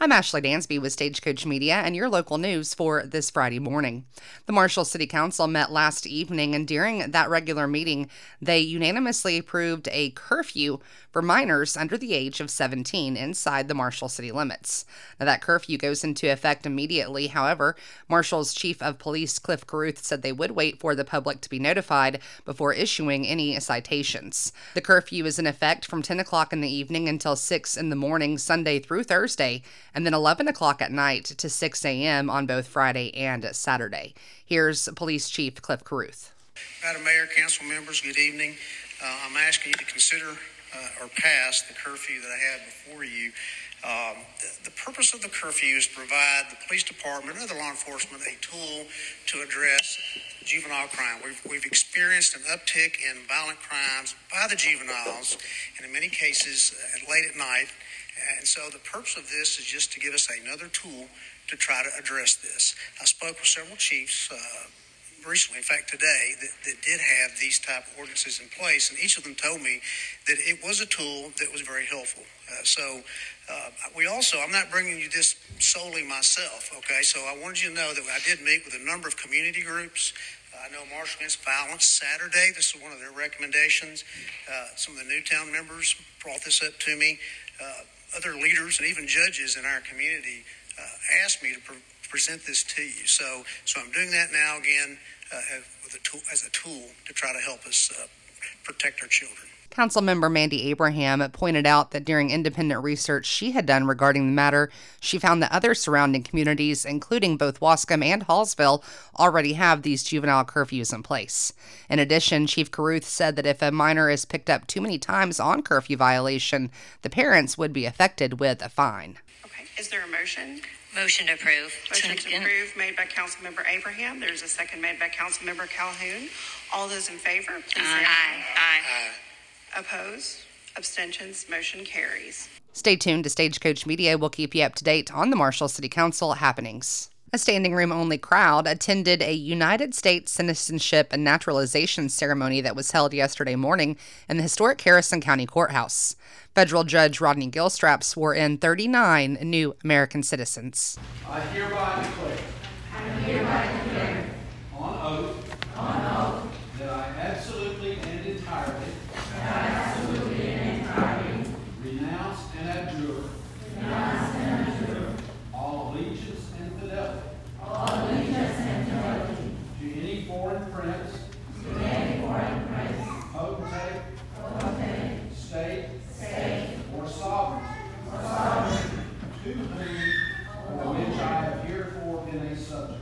I'm Ashley Dansby with Stagecoach Media and your local news for this Friday morning. The Marshall City Council met last evening, and during that regular meeting, they unanimously approved a curfew for minors under the age of 17 inside the Marshall city limits. Now, that curfew goes into effect immediately. However, Marshall's Chief of Police Cliff Carruth said they would wait for the public to be notified before issuing any citations. The curfew is in effect from 10 o'clock in the evening until 6 in the morning, Sunday through Thursday and then 11 o'clock at night to 6 a.m. on both Friday and Saturday. Here's Police Chief Cliff Carruth. Madam Mayor, council members, good evening. Uh, I'm asking you to consider uh, or pass the curfew that I have before you. Um, the, the, purpose of the curfew is to provide the police department and other law enforcement a tool to address juvenile crime. We've, we've experienced an uptick in violent crimes by the juveniles, and in many cases, uh, late at night. And so the purpose of this is just to give us another tool to try to address this. I spoke with several chiefs uh, recently, in fact today, that, that did have these type of ordinances in place, and each of them told me that it was a tool that was very helpful. Uh, so uh, we also, I'm not bringing you this solely myself, okay? So I wanted you to know that I did meet with a number of community groups. I know Marshall Against Violence Saturday. This is one of their recommendations. Uh, some of the Newtown members brought this up to me. Uh, other leaders and even judges in our community uh, asked me to pre- present this to you. So, so I'm doing that now again uh, with a tool, as a tool to try to help us uh, protect our children. Councilmember Mandy Abraham pointed out that during independent research she had done regarding the matter, she found that other surrounding communities, including both Waskom and Hallsville, already have these juvenile curfews in place. In addition, Chief Carruth said that if a minor is picked up too many times on curfew violation, the parents would be affected with a fine. Okay, is there a motion? Motion to approve. Motion to approve made by Councilmember Abraham. There's a second made by Councilmember Calhoun. All those in favor, please say aye. Aye. Opposed? Abstentions? Motion carries. Stay tuned to Stagecoach Media. We'll keep you up to date on the Marshall City Council happenings. A standing room only crowd attended a United States Citizenship and Naturalization ceremony that was held yesterday morning in the historic Harrison County Courthouse. Federal Judge Rodney Gilstrap swore in 39 new American citizens. I hereby declare. I hereby declare. On oath. On oath. That I absolutely and entirely. That I absolutely and entirely. Renounce and abjure. Renounce and abjure. All allegiance and fidelity. All allegiance and fidelity. To any foreign prince. To any foreign prince. Potentate. Potentate. State. State. Or sovereign. Or sovereign. To whom or which I have heretofore been a subject.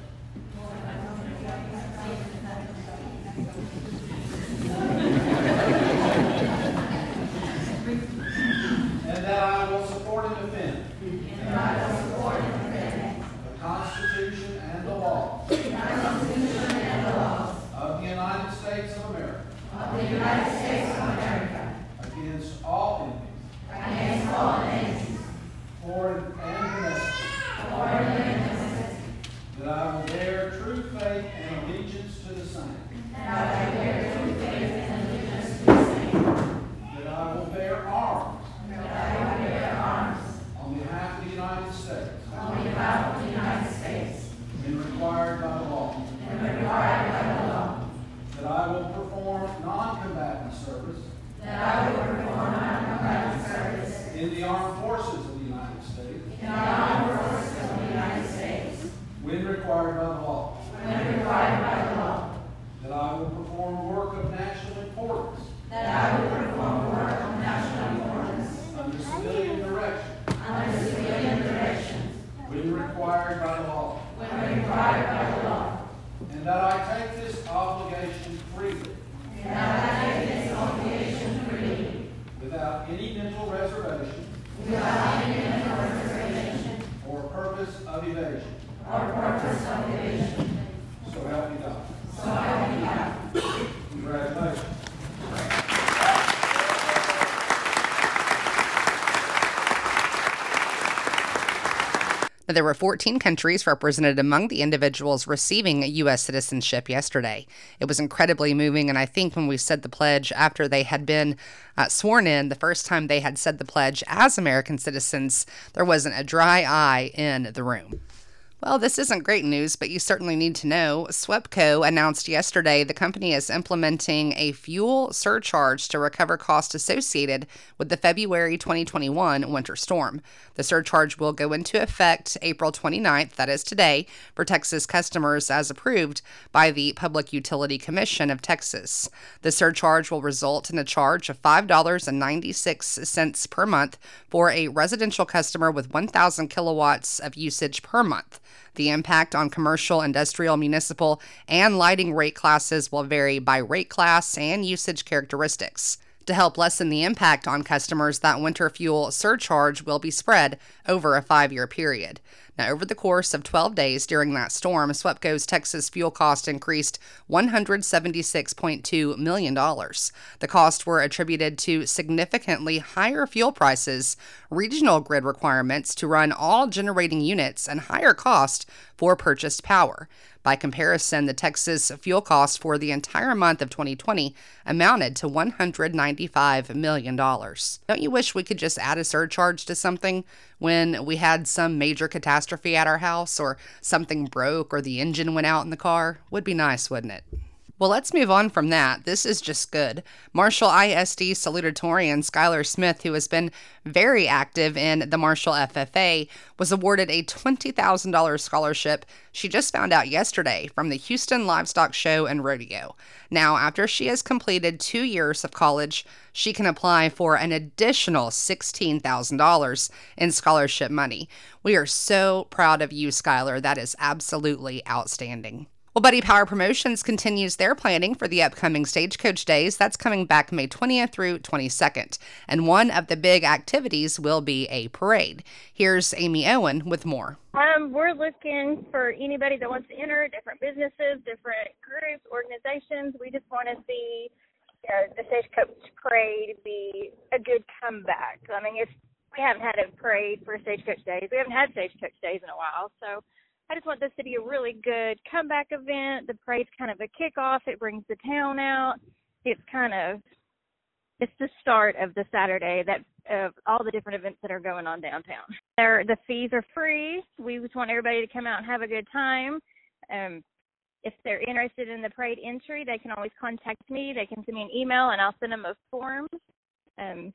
And that I will support and defend. And I will support and defend. The Constitution and the laws. The Constitution and the laws. Of the United States of America. Of the United States of America. Against all enemies. Against all enemies. Foreign and domestic. Foreign and domestic. That I will bear true faith and allegiance to the same. And I will bear true faith and allegiance to the same. That I will bear arms. That I will bear arms. On behalf of the United States. On behalf of the United States. When required by law. And required by the law. That I will perform non-combatant service. That I will perform non-combatant service. In the armed forces of the United States. In the armed forces of the United States. When required by the law. When required by the law. That I will perform work of national importance. That I will perform work of national importance. Under civilian direction. Under civilian direction. When required by the law. When required by the law. And that I take this obligation freely. And that I take this obligation freely. Without any mental reservation. Without any mental reservation. Or purpose of Or purpose of evasion. So help me God. So help me God. Congratulations. There were 14 countries represented among the individuals receiving U.S. citizenship yesterday. It was incredibly moving, and I think when we said the pledge after they had been uh, sworn in, the first time they had said the pledge as American citizens, there wasn't a dry eye in the room. Well, this isn't great news, but you certainly need to know. SWEPCO announced yesterday the company is implementing a fuel surcharge to recover costs associated with the February 2021 winter storm. The surcharge will go into effect April 29th, that is today, for Texas customers as approved by the Public Utility Commission of Texas. The surcharge will result in a charge of $5.96 per month for a residential customer with 1,000 kilowatts of usage per month. The impact on commercial, industrial, municipal, and lighting rate classes will vary by rate class and usage characteristics. To help lessen the impact on customers, that winter fuel surcharge will be spread over a five year period. Now, over the course of 12 days during that storm, SWEPCO's Texas fuel cost increased $176.2 million. The costs were attributed to significantly higher fuel prices, regional grid requirements to run all generating units, and higher cost for purchased power. By comparison, the Texas fuel cost for the entire month of 2020 amounted to $195 million. Don't you wish we could just add a surcharge to something when we had some major catastrophe at our house or something broke or the engine went out in the car? Would be nice, wouldn't it? Well, let's move on from that. This is just good. Marshall ISD salutatorian Skylar Smith, who has been very active in the Marshall FFA, was awarded a $20,000 scholarship she just found out yesterday from the Houston Livestock Show and Rodeo. Now, after she has completed two years of college, she can apply for an additional $16,000 in scholarship money. We are so proud of you, Skylar. That is absolutely outstanding. Well, Buddy Power Promotions continues their planning for the upcoming Stagecoach Days. That's coming back May 20th through 22nd. And one of the big activities will be a parade. Here's Amy Owen with more. Um, we're looking for anybody that wants to enter, different businesses, different groups, organizations. We just want to see you know, the Stagecoach Parade be a good comeback. I mean, if we haven't had a parade for Stagecoach Days, we haven't had Stagecoach Days in a while, so I just want this to be a really good comeback event. The parade's kind of a kickoff. It brings the town out. It's kind of it's the start of the Saturday that of all the different events that are going on downtown. There, the fees are free. We just want everybody to come out and have a good time. Um, if they're interested in the parade entry, they can always contact me. They can send me an email, and I'll send them a form. Um,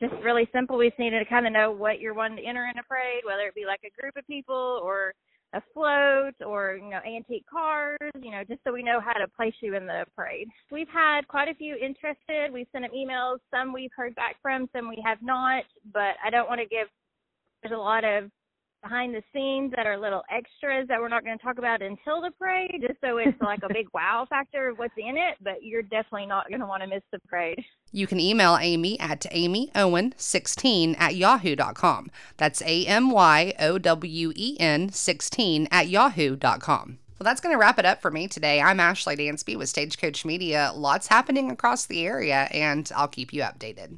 just really simple. We just need to kind of know what you're wanting to enter in a parade, whether it be like a group of people or a float or you know antique cars you know just so we know how to place you in the parade. We've had quite a few interested. We've sent them emails. Some we've heard back from some we have not but i don't want to give there's a lot of behind the scenes that are little extras that we're not going to talk about until the parade, just so it's like a big wow factor of what's in it. But you're definitely not going to want to miss the parade. You can email Amy at amyowen16 at yahoo.com. That's A M Y O W E N 16 at yahoo.com. Well, that's going to wrap it up for me today. I'm Ashley Dansby with Stagecoach Media. Lots happening across the area, and I'll keep you updated.